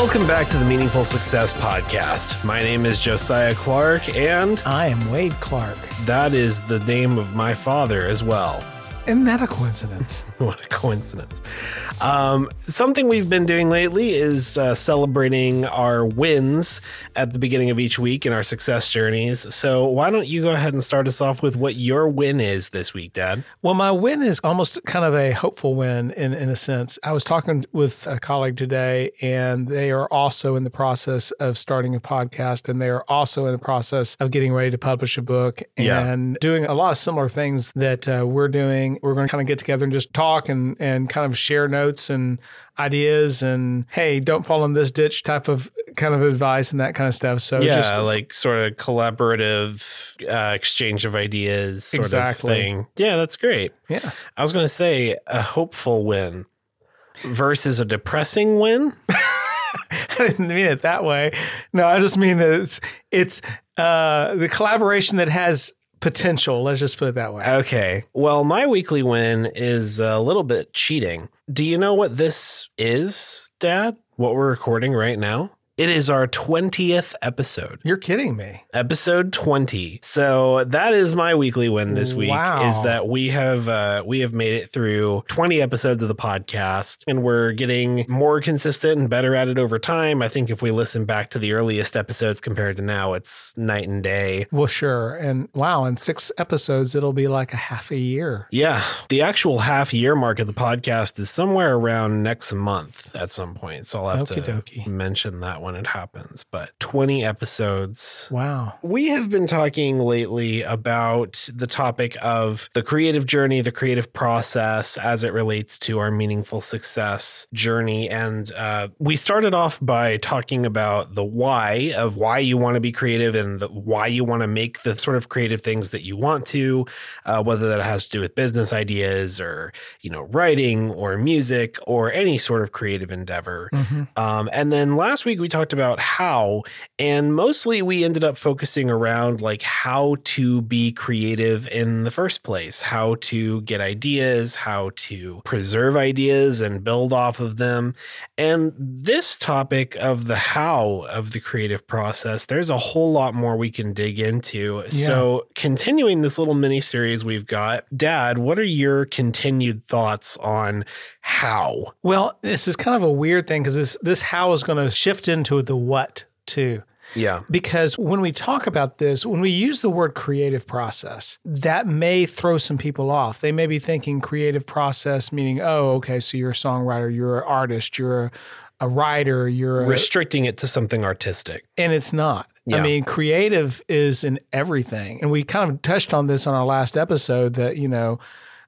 Welcome back to the Meaningful Success Podcast. My name is Josiah Clark, and I am Wade Clark. that is the name of my father as well. Isn't that a coincidence? what a coincidence. Um, something we've been doing lately is uh, celebrating our wins at the beginning of each week in our success journeys. So, why don't you go ahead and start us off with what your win is this week, Dad? Well, my win is almost kind of a hopeful win in, in a sense. I was talking with a colleague today, and they are also in the process of starting a podcast, and they are also in the process of getting ready to publish a book Yeah. and doing a lot of similar things that uh, we're doing. We're going to kind of get together and just talk and, and kind of share notes and ideas and hey, don't fall in this ditch type of kind of advice and that kind of stuff. So yeah, just like sort of collaborative uh, exchange of ideas sort Exactly. of thing. Yeah, that's great. yeah. I was going to say a hopeful win versus a depressing win. I didn't mean it that way. No, I just mean that it's it's uh, the collaboration that has potential. Let's just put it that way. Okay. Well, my weekly win is a little bit cheating. Do you know what this is, Dad? What we're recording right now? It is our 20th episode. You're kidding me. Episode 20. So that is my weekly win this week Wow. is that we have uh we have made it through 20 episodes of the podcast and we're getting more consistent and better at it over time. I think if we listen back to the earliest episodes compared to now, it's night and day. Well, sure. And wow, in six episodes, it'll be like a half a year. Yeah, the actual half year mark of the podcast is somewhere around next month at some point. So I'll have Okie to mention that when it happens. But 20 episodes. Wow. We have been talking lately about the topic of the creative journey, the creative process as it relates to our meaningful success journey. And uh, we started off by talking about the why of why you want to be creative and the, why you want to make the sort of creative things that you want to, uh, whether that has to do with business ideas or, you know, writing or music or any sort of creative endeavor. Um, and then last week we talked about how, and mostly we ended up focusing around like how to be creative in the first place, how to get ideas, how to preserve ideas and build off of them. And this topic of the how of the creative process, there's a whole lot more we can dig into. So, continuing this little mini series we've got, Dad, what are your continued thoughts on how? Well, this is kind of a weird thing because this this how is going to shift into the what too. Yeah. Because when we talk about this, when we use the word creative process, that may throw some people off. They may be thinking creative process, meaning, oh, okay, so you're a songwriter, you're an artist, you're a, a writer, you're a, restricting it to something artistic. and it's not. Yeah. I mean, creative is in everything. And we kind of touched on this on our last episode that, you know,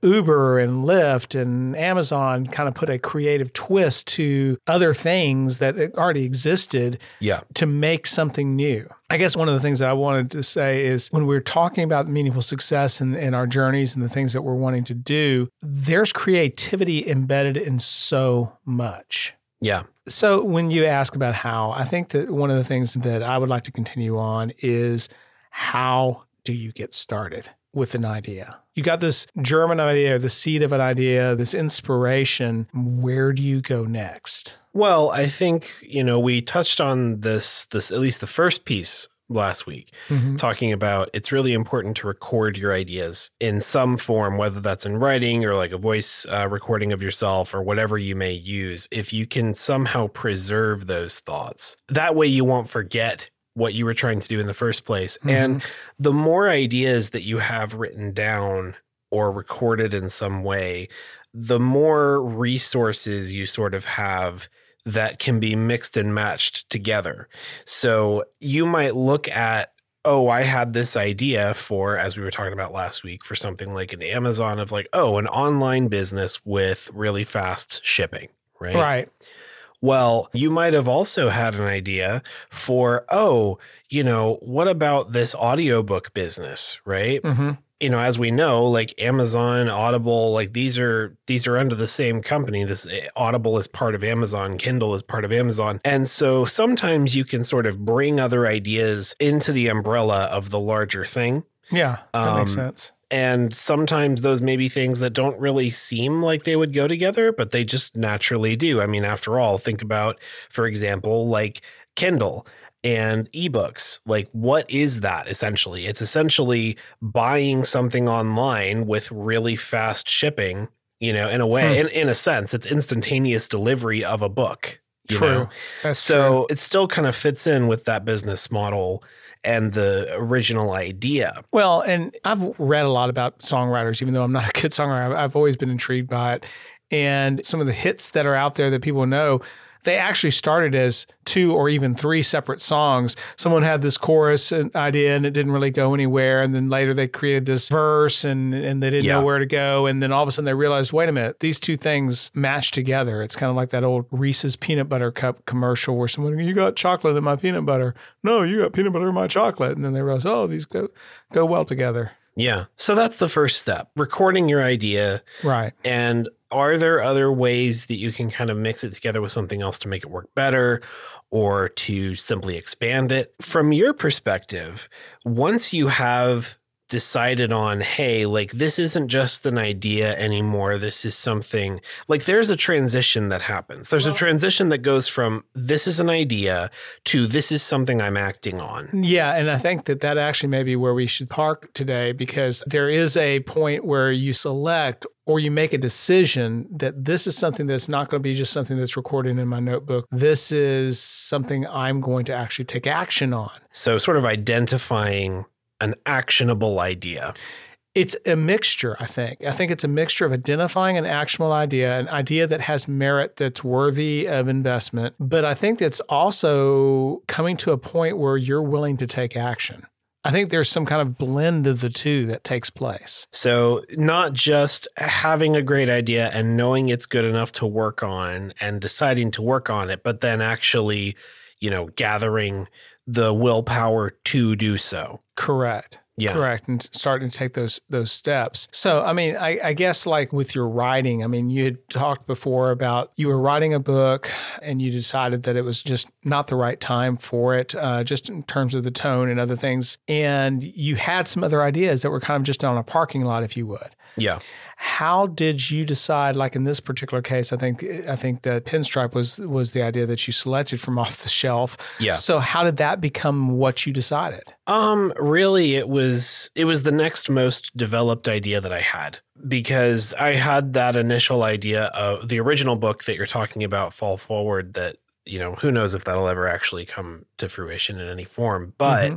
Uber and Lyft and Amazon kind of put a creative twist to other things that already existed Yeah. to make something new. I guess one of the things that I wanted to say is when we're talking about meaningful success and, and our journeys and the things that we're wanting to do, there's creativity embedded in so much. Yeah. So when you ask about how, I think that one of the things that I would like to continue on is how do you get started with an idea? You got this German idea, the seed of an idea, this inspiration. Where do you go next? Well, I think, you know, we touched on this this at least the first piece last week talking about it's really important to record your ideas in some form whether that's in writing or like a voice uh, recording of yourself or whatever you may use if you can somehow preserve those thoughts that way you won't forget what you were trying to do in the first place mm-hmm. and the more ideas that you have written down or recorded in some way the more resources you sort of have that can be mixed and matched together. So you might look at, oh, I had this idea for, as we were talking about last week, for something like an Amazon of like, oh, an online business with really fast shipping, right? Right. Well, you might have also had an idea for, oh, you know, what about this audiobook business, right? hmm you know, as we know, like Amazon, Audible, like these are these are under the same company. This eh, Audible is part of Amazon, Kindle is part of Amazon. And so sometimes you can sort of bring other ideas into the umbrella of the larger thing. Yeah, that makes Um, sense. And sometimes those may be things that don't really seem like they would go together, but they just naturally do. I mean, after all, think about, for example, like Kindle and ebooks. Like, what is that essentially? It's essentially buying something online with really fast shipping, you know, in a way, hmm. in, in a sense, it's instantaneous delivery of a book. True. so true. it still kind of fits in with that business model and the original idea. Well, and I've read a lot about songwriters, even though I'm not a good songwriter. I've always been intrigued by it. And some of the hits that are out there that people know, they actually started as two or even three separate songs. Someone had this chorus idea and it didn't really go anywhere. And then later they created this verse and, and they didn't yeah. know where to go. And then all of a sudden they realized, wait a minute, these two things match together. It's kind of like that old Reese's peanut butter cup commercial where someone, you got chocolate in my peanut butter. No, you got peanut butter in my chocolate. And then they realized, oh, these go, go well together. Yeah. So that's the first step recording your idea. Right. And are there other ways that you can kind of mix it together with something else to make it work better or to simply expand it? From your perspective, once you have decided on, hey, like this isn't just an idea anymore. This is something like there's a transition that happens. There's well, a transition that goes from this is an idea to this is something I'm acting on. Yeah. And I think that that actually may be where we should park today because there is a point where you select or you make a decision that this is something that's not going to be just something that's recorded in my notebook. This is something I'm going to actually take action on. So, sort of identifying an actionable idea? It's a mixture, I think. I think it's a mixture of identifying an actionable idea, an idea that has merit that's worthy of investment. But I think it's also coming to a point where you're willing to take action. I think there's some kind of blend of the two that takes place. So, not just having a great idea and knowing it's good enough to work on and deciding to work on it, but then actually, you know, gathering the willpower to do so. Correct. Yeah. Correct. And starting to take those those steps. So I mean, I, I, guess like with your writing, I mean, you had talked before about you were writing a book and you decided that it was just not the right time for it, uh, just in terms of the tone and other things. And you had some other ideas that were kind of just on a parking lot, if you would. Yeah. How did you decide? Like in this particular case, I think I think that pinstripe was was the idea that you selected from off the shelf. Yeah. So how did that become what you decided? Um, really, it was it was the next most developed idea that I had because I had that initial idea of the original book that you're talking about, Fall Forward. That you know, who knows if that'll ever actually come to fruition in any form, but. Mm-hmm.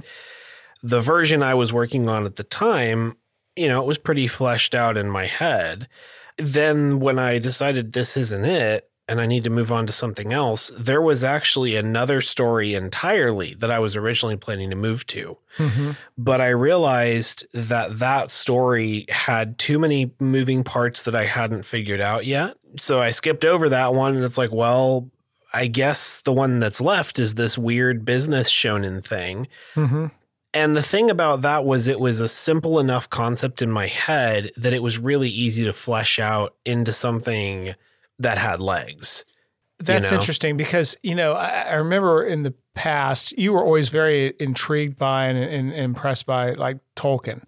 The version I was working on at the time you know, it was pretty fleshed out in my head. Then when I decided this isn't it and I need to move on to something else, there was actually another story entirely that I was originally planning to move to. Mm-hmm. But I realized that that story had too many moving parts that I hadn't figured out yet. So I skipped over that one and it's like, well, I guess the one that's left is this weird business shonen thing. Mm-hmm. And the thing about that was it was a simple enough concept in my head that it was really easy to flesh out into something that had legs. That's you know? interesting because, you know, I, I, remember in the past, you were always very intrigued by and, and impressed by like Tolkien.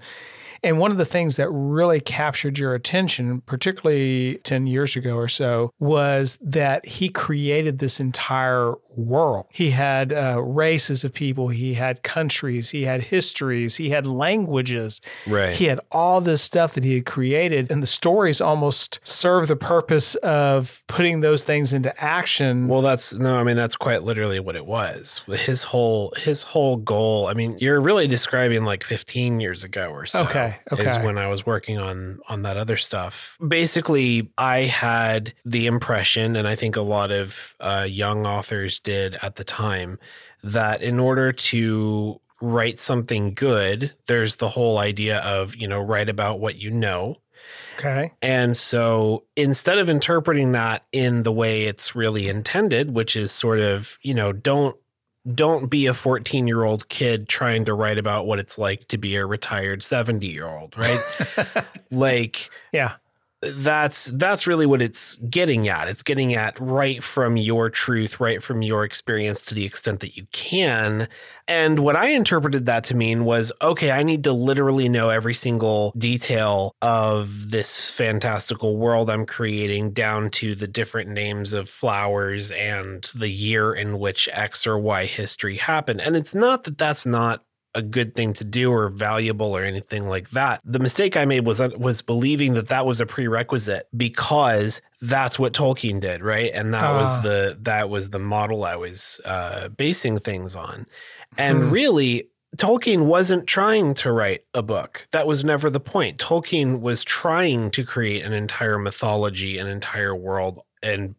And one of the things that really captured your attention, particularly 10 years ago or so, was that he created this entire world. He had uh, races of people, he had countries, he had histories, he had languages. Right. He had all this stuff that he had created, and the stories almost serve the purpose of putting those things into action. Well, that's no, I mean that's quite literally what it was. His whole his whole goal. I mean, you're really describing like 15 years ago or so. Okay. Okay. Is when I was working on on that other stuff. Basically, I had the impression, and I think a lot of uh, young authors did at the time that in order to write something good, there's the whole idea of, you know, write about what you know. Okay. And so instead of interpreting that in the way it's really intended, which is sort of, you know, don't don't be a 14 year old kid trying to write about what it's like to be a retired 70 year old, right? like, yeah that's that's really what it's getting at. It's getting at right from your truth, right from your experience to the extent that you can. And what I interpreted that to mean was okay, I need to literally know every single detail of this fantastical world I'm creating down to the different names of flowers and the year in which X or Y history happened. And it's not that that's not a good thing to do or valuable or anything like that. The mistake I made was was believing that that was a prerequisite because that's what Tolkien did, right? And that uh. was ah. the that was the model I was uh, basing things on. And hmm. really, Tolkien wasn't trying to write a book. That was never the point. Tolkien was trying to create an entire mythology, an entire world, and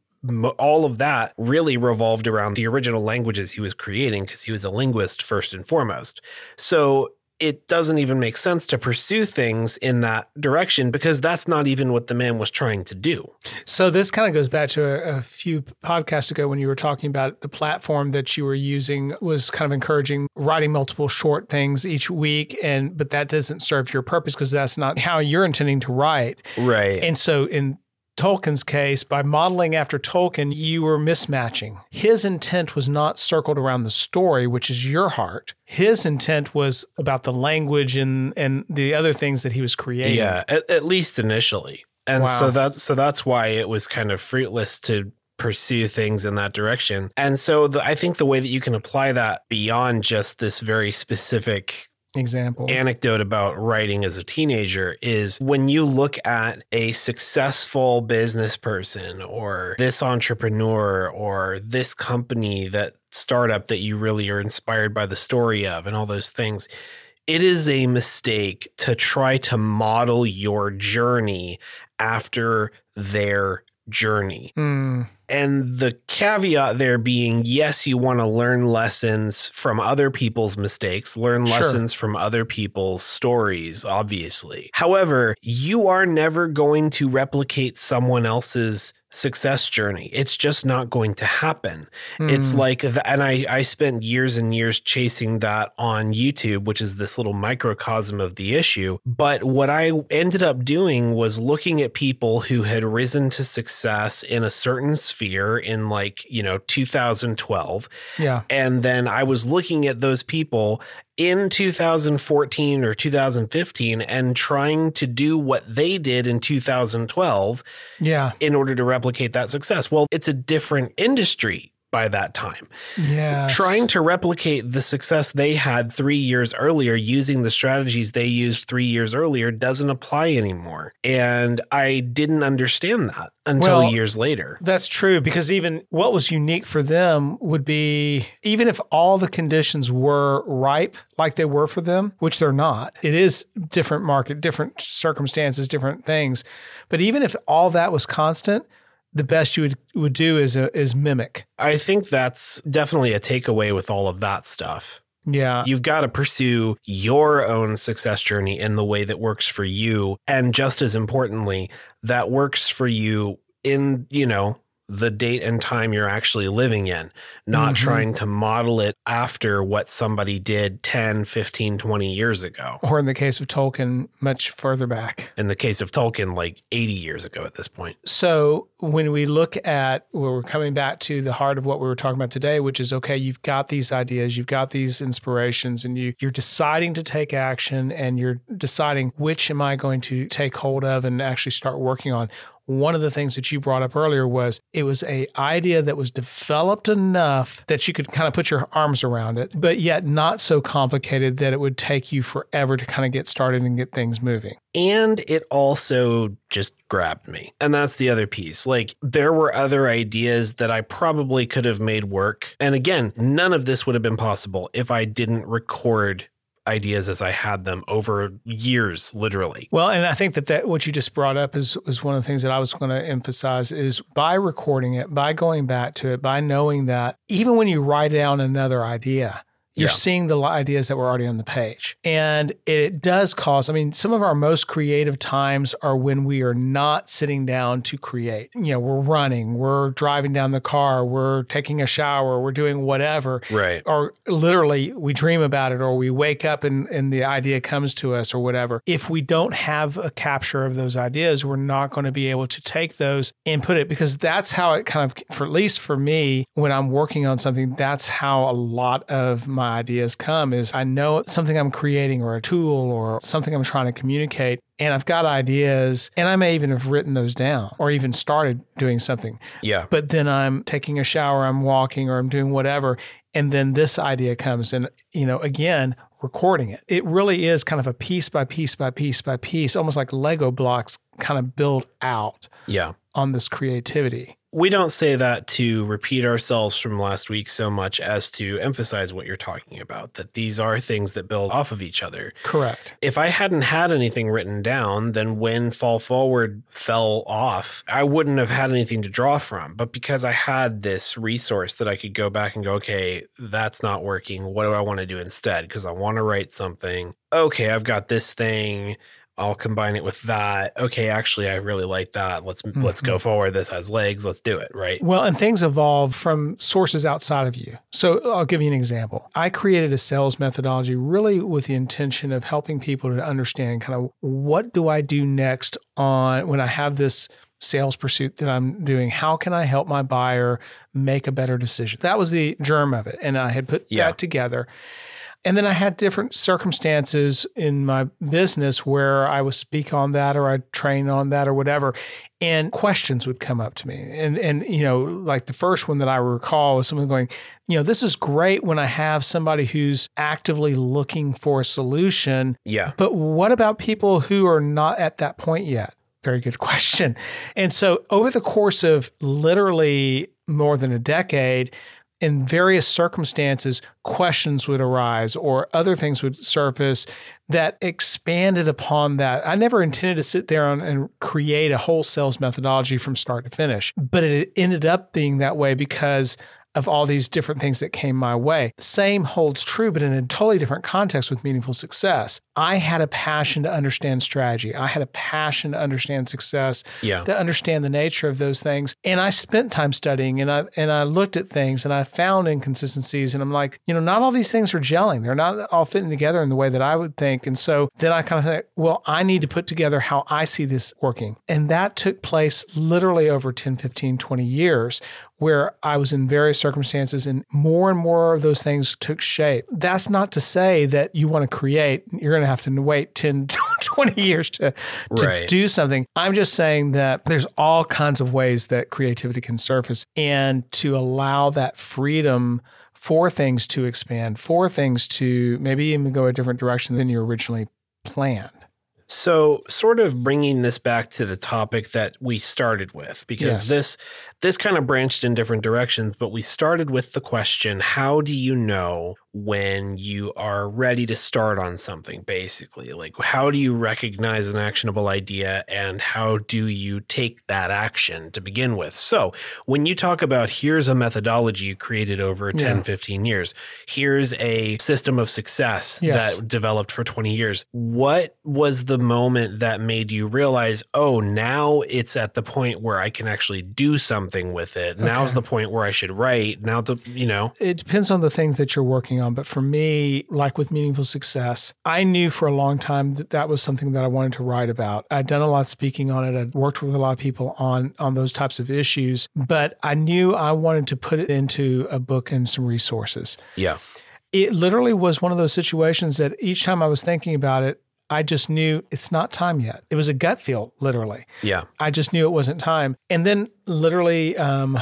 all of that really revolved around the original languages he was creating because he was a linguist first and foremost. So it doesn't even make sense to pursue things in that direction because that's not even what the man was trying to do. So this kind of goes back to a, a, few podcasts ago when you were talking about the platform that you were using was kind of encouraging writing multiple short things each week and but that doesn't serve your purpose because that's not how you're intending to write. Right. And so in Tolkien's case, by modeling after Tolkien, you were mismatching. His intent was not circled around the story, which is your heart. His intent was about the language and, and the other things that he was creating. Yeah, at, at least initially. And wow. so that's so that's why it was kind of fruitless to pursue things in that direction. And so the, I think the way that you can apply that beyond just this very specific example anecdote about writing as a teenager is when you look at a successful business person or this entrepreneur or this company that startup that you really are inspired by the story of and all those things it is a mistake to try to model your journey after their journey. Mm. And the caveat there being yes, you want to learn lessons from other people's mistakes, learn sure. lessons from other people's stories, obviously. However, you are never going to replicate someone else's success journey. It's just not going to happen. Mm. It's hmm. like, and I, I spent years and years chasing that on YouTube, which is this little microcosm of the issue. But what I ended up doing was looking at people who had risen to success in a certain sphere in like, you know, 2012. Yeah. And then I was looking at those people in 2014 or 2015 and trying to do what they did in 2012 yeah. in order to replicate that success. Well it's a different industry by that time. Yeah. Trying to replicate the success they had three years earlier using the strategies they used three years earlier doesn't apply anymore. And I didn't understand that until well, years later. That's true because even what was unique for them would be even if all the conditions were ripe like they were for them, which they're not. It is different market, different circumstances, different things. But even if all that was constant, the best you would, would do is a, is mimic. I think that's definitely a takeaway with all of that stuff. Yeah. You've got to pursue your own success journey in the way that works for you. And just as importantly, that works for you in, you know, the date and time you're actually living in, not mm-hmm. trying to model it after what somebody did 10, 15, 20 years ago. Or in the case of Tolkien, much further back. In the case of Tolkien, like 80 years ago at this point. So when we look at where we're coming back to the heart of what we were talking about today, which is okay, you've got these ideas, you've got these inspirations, and you, you're deciding to take action and you're deciding which am I going to take hold of and actually start working on one of the things that you brought up earlier was it was a idea that was developed enough that you could kind of put your arms around it, but yet not so complicated that it would take you forever to kind of get started and get things moving. And it also just grabbed me. And that's the other piece. Like there were other ideas that I probably could have made work. And again, none of this would have been possible if I didn't record ideas as I had them over years, literally. Well, and I think that, that what you just brought up is, is one of the things that I was going to emphasize is by recording it, by going back to it, by knowing that even when you write down another idea, You're Yeah. seeing the ideas that were already on the page. And it does cause, I mean, some of our most creative times are when we are not sitting down to create. You know, we're running, we're driving down the car, we're taking a shower, we're doing whatever. Right. Or literally we dream about it or we wake up and, and the idea comes to us or whatever. If we don't have a capture of those ideas, we're not going to be able to take those and put it because that's how it kind of, for at least for me, when I'm working on something, that's how a lot of my ideas come is I know something I'm creating or a tool or something I'm trying to communicate and I've got ideas and I may even have written those down or even started doing something Yeah. but then I'm taking a shower, I'm walking, or I'm doing whatever. And then this idea comes, and, you know, again, recording it. It really is kind of a piece by piece by piece by piece, almost like Lego blocks kind of build out Yeah. on this creativity. We don't say that to repeat ourselves from last week so much as to emphasize what you're talking about, that these are things that build off of each other. Correct. If I hadn't had anything written down, then when Fall Forward fell off, I wouldn't have had anything to draw from. But because I had this resource that I could go back and go, okay, that's not working. What do I want to do instead? Because I want to write something. Okay, I've got this thing. I'll combine it with that. Okay, actually, I really like that. Let's mm-hmm. let's go forward. This has legs. Let's do it. Right. Well, and things evolve from sources outside of you. So I'll give you an example. I created a sales methodology really with the intention of helping people to understand kind of what do I do next on when I have this sales pursuit that I'm doing. How can I help my buyer make a better decision? That was the germ of it. And I had put Yeah. that together. And then I had different circumstances in my business where I would speak on that or I'd train on that or whatever. And questions would come up to me. And and you know, like the first one that I recall was someone going, you know, this is great when I have somebody who's actively looking for a solution. Yeah. But what about people who are not at that point yet? Very good question. And so, over the course of literally more than a decade, in various circumstances, questions would arise or other things would surface that expanded upon that. I never intended to sit there and, create a whole sales methodology from start to finish, but it ended up being that way because of all these different things that came my way. Same holds true, but in a totally different context with meaningful success. I had a passion to understand strategy. I had a passion to understand success, Yeah. to understand the nature of those things. And I spent time studying and I and I looked at things and I found inconsistencies. And I'm like, you know, not all these things are gelling. They're not all fitting together in the way that I would think. And so then I kind of think, well, I need to put together how I see this working. And that took place literally over 10, 15, 20 years where I was in various circumstances and more and more of those things took shape. That's not to say that you want to create, you're going to have to wait 10, 20 years to, to Right. do something. I'm just saying that there's all kinds of ways that creativity can surface and to allow that freedom for things to expand, for things to maybe even go a different direction than you originally planned. So, sort of bringing this back to the topic that we started with, because Yes. this this kind of branched in different directions, but we started with the question: How do you know when you are ready to start on something? Basically, like how do you recognize an actionable idea, and how do you take that action to begin with? So, when you talk about here's a methodology you created over 10, Yeah. 15 years, here's a system of success Yes. that developed for 20 years. What was the moment that made you realize, oh, now it's at the point where I can actually do something with it? Now's Okay. the point where I should write. Now, the, you know, It depends on the things that you're working on. But for me, like with meaningful success, I knew for a long time that that was something that I wanted to write about. I'd done a lot of speaking on it. I'd worked with a lot of people on on those types of issues, but I knew I wanted to put it into a book and some resources. yeah, It literally was one of those situations that each time I was thinking about it, I just knew it's not time yet. It was a gut feel, literally. yeah, I just knew it wasn't time. And then literally, um,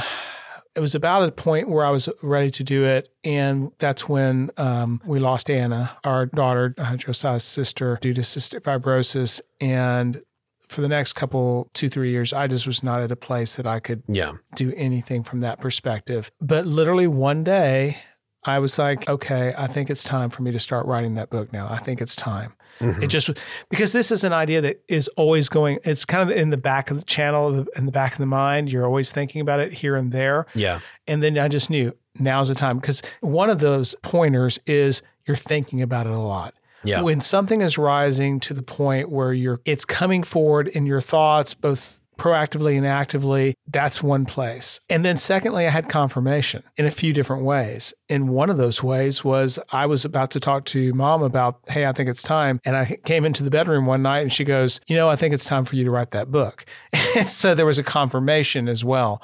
it was about a point where I was ready to do it. And that's when um, we lost Anna, our daughter, uh, Josiah's sister, due to cystic fibrosis. And for the next couple, two, three years, I just was not at a place that I could yeah, do anything from that perspective. But literally one day, I was like, okay, I think it's time for me to start writing that book now. I think it's time. Mm-hmm. It just because this is an idea that is always going. It's kind of in the back of the channel, in the back of the mind. You're always thinking about it here and there. yeah, And then I just knew now's the time. Because one of those pointers is you're thinking about it a lot. Yeah. When something is rising to the point where you're it's coming forward in your thoughts, both proactively and actively, that's one place. And then secondly, I had confirmation in a few different ways. And one of those ways was I was about to talk to mom about, hey, I think it's time. And I came into the bedroom one night and she goes, you know, I think it's time for you to write that book. And so there was a confirmation as well.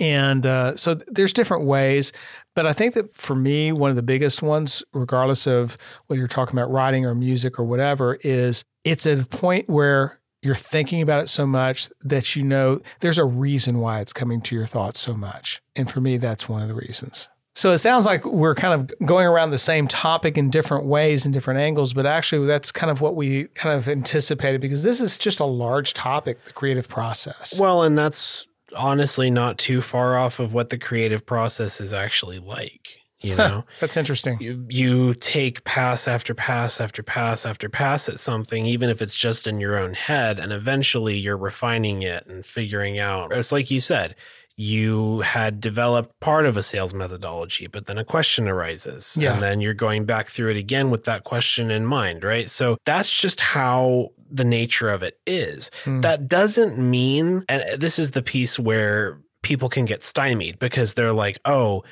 And uh, so there's different ways. But I think that for me, one of the biggest ones, regardless of whether you're talking about writing or music or whatever, is it's at a point where you're thinking about it so much that you know there's a reason why it's coming to your thoughts so much. And for me, that's one of the reasons. So it sounds like we're kind of going around the same topic in different ways and different angles, but actually that's kind of what we kind of anticipated because this is just a large topic, the creative process. Well, and that's honestly not too far off of what the creative process is actually like. You know, that's interesting. You, you take pass after pass after pass after pass at something, even if it's just in your own head, and eventually you're refining it and figuring out. It's like you said, you had developed part of a sales methodology, but then a question arises. Yeah. And then you're going back through it again with that question in mind, right? So that's just how the nature of it is. Hmm. That doesn't mean, and this is the piece where people can get stymied because they're like, oh,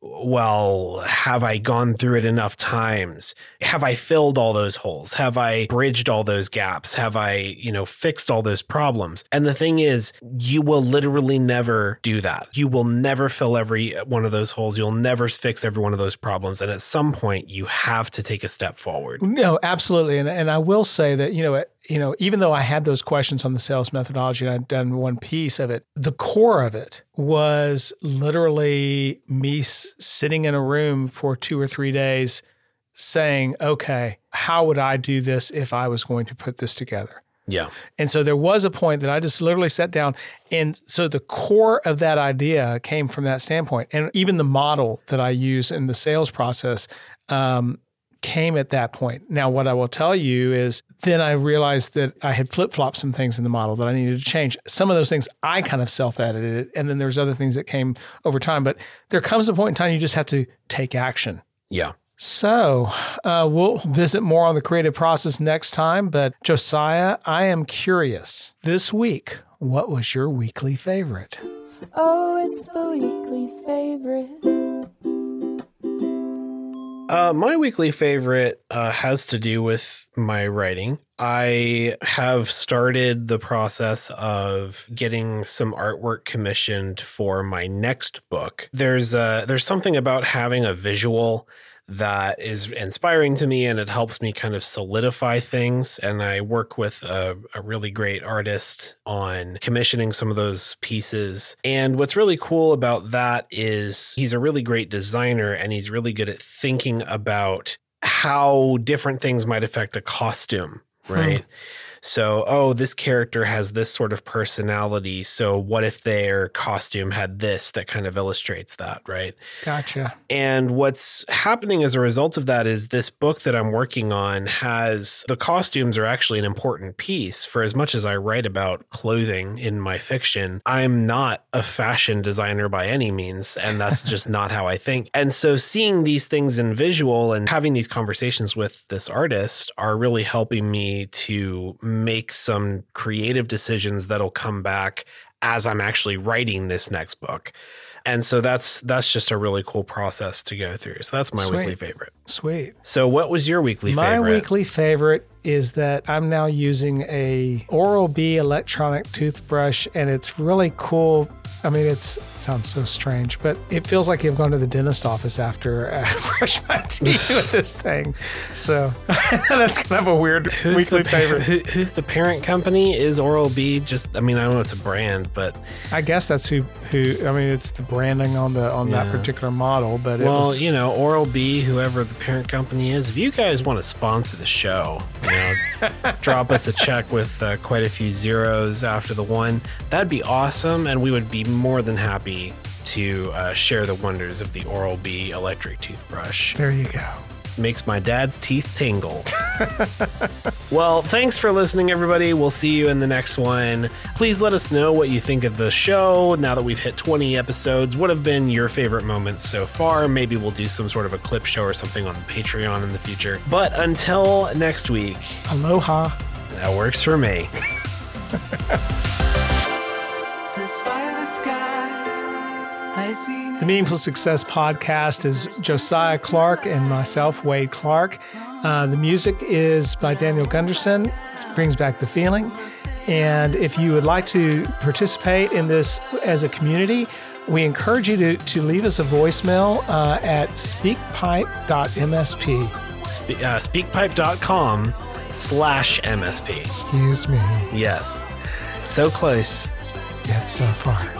well, have I gone through it enough times? Have I filled all those holes? Have I bridged all those gaps? Have I, you know, fixed all those problems? And the thing is, you will literally never do that. You will never fill every one of those holes. You'll never fix every one of those problems. And at some point, you have to take a step forward. No, absolutely. And, and I will say that, you know, you know, even though I had those questions on the sales methodology and I'd done one piece of it, the core of it was literally me sitting in a room for two or three days saying, okay, how would I do this if I was going to put this together? Yeah. And so there was a point that I just literally sat down. And so the core of that idea came from that standpoint. And even the model that I use in the sales process um, came at that point. Now, what I will tell you is then I realized that I had flip flopped some things in the model that I needed to change. Some of those things I kind of self edited. And then there's other things that came over time. But there comes a point in time you just have to take action. Yeah. So uh, we'll visit more on the creative process next time. But Josiah, I am curious this week, what was your weekly favorite? Oh, it's the weekly favorite. Uh, my weekly favorite uh, has to do with my writing. I have started the process of getting some artwork commissioned for my next book. There's uh, there's something about having a visual that is inspiring to me and it helps me kind of solidify things. And I work with a, a, really great artist on commissioning some of those pieces. And what's really cool about that is he's a really great designer and he's really good at thinking about how different things might affect a costume, right? Hmm. So, oh, this character has this sort of personality. So, what if their costume had this that kind of illustrates that, right? Gotcha. And what's happening as a result of that is this book that I'm working on has the costumes are actually an important piece. For as much as I write about clothing in my fiction, I'm not a fashion designer by any means. And that's just not how I think. And so, seeing these things in visual and having these conversations with this artist are really helping me to make some creative decisions that'll come back as I'm actually writing this next book. And so that's that's just a really cool process to go through. So that's my Sweet. weekly favorite. Sweet. So what was your weekly My favorite? My weekly favorite is that I'm now using a Oral-B electronic toothbrush and it's really cool. I mean, it's, it sounds so strange, but it feels like you've gone to the dentist office after I brush my teeth with this thing. So that's kind of a weird Who's weekly the, favorite. Who, who's the parent company? Is Oral B just? I mean, I know it's a brand, but I guess that's who who. I mean, it's the branding on the on that particular model, but well, was, you know, Oral B, whoever the parent company is. If you guys want to sponsor the show, know, drop us a check with uh, quite a few zeros after the one. That'd be awesome, and we would be more than happy to uh, share the wonders of the Oral B electric toothbrush. there you go. Makes my dad's teeth tingle. well, thanks for listening, everybody. We'll see you in the next one. Please let us know what you think of the show now that we've hit 20 episodes. What have been your favorite moments so far? Maybe we'll do some sort of a clip show or something on Patreon in the future. But until next week, Aloha. that works for me. This violet sky, I see The Meaningful Success podcast is Josiah Clark and myself, Wade Clark. Uh, the music is by Daniel Gunderson, brings back the feeling. And if you would like to participate in this as a community, we encourage you to, to leave us a voicemail uh, at speakpipe.msp. Spe- uh, speakpipe.com slash MSP. Excuse me, Yes. So close. yet so far.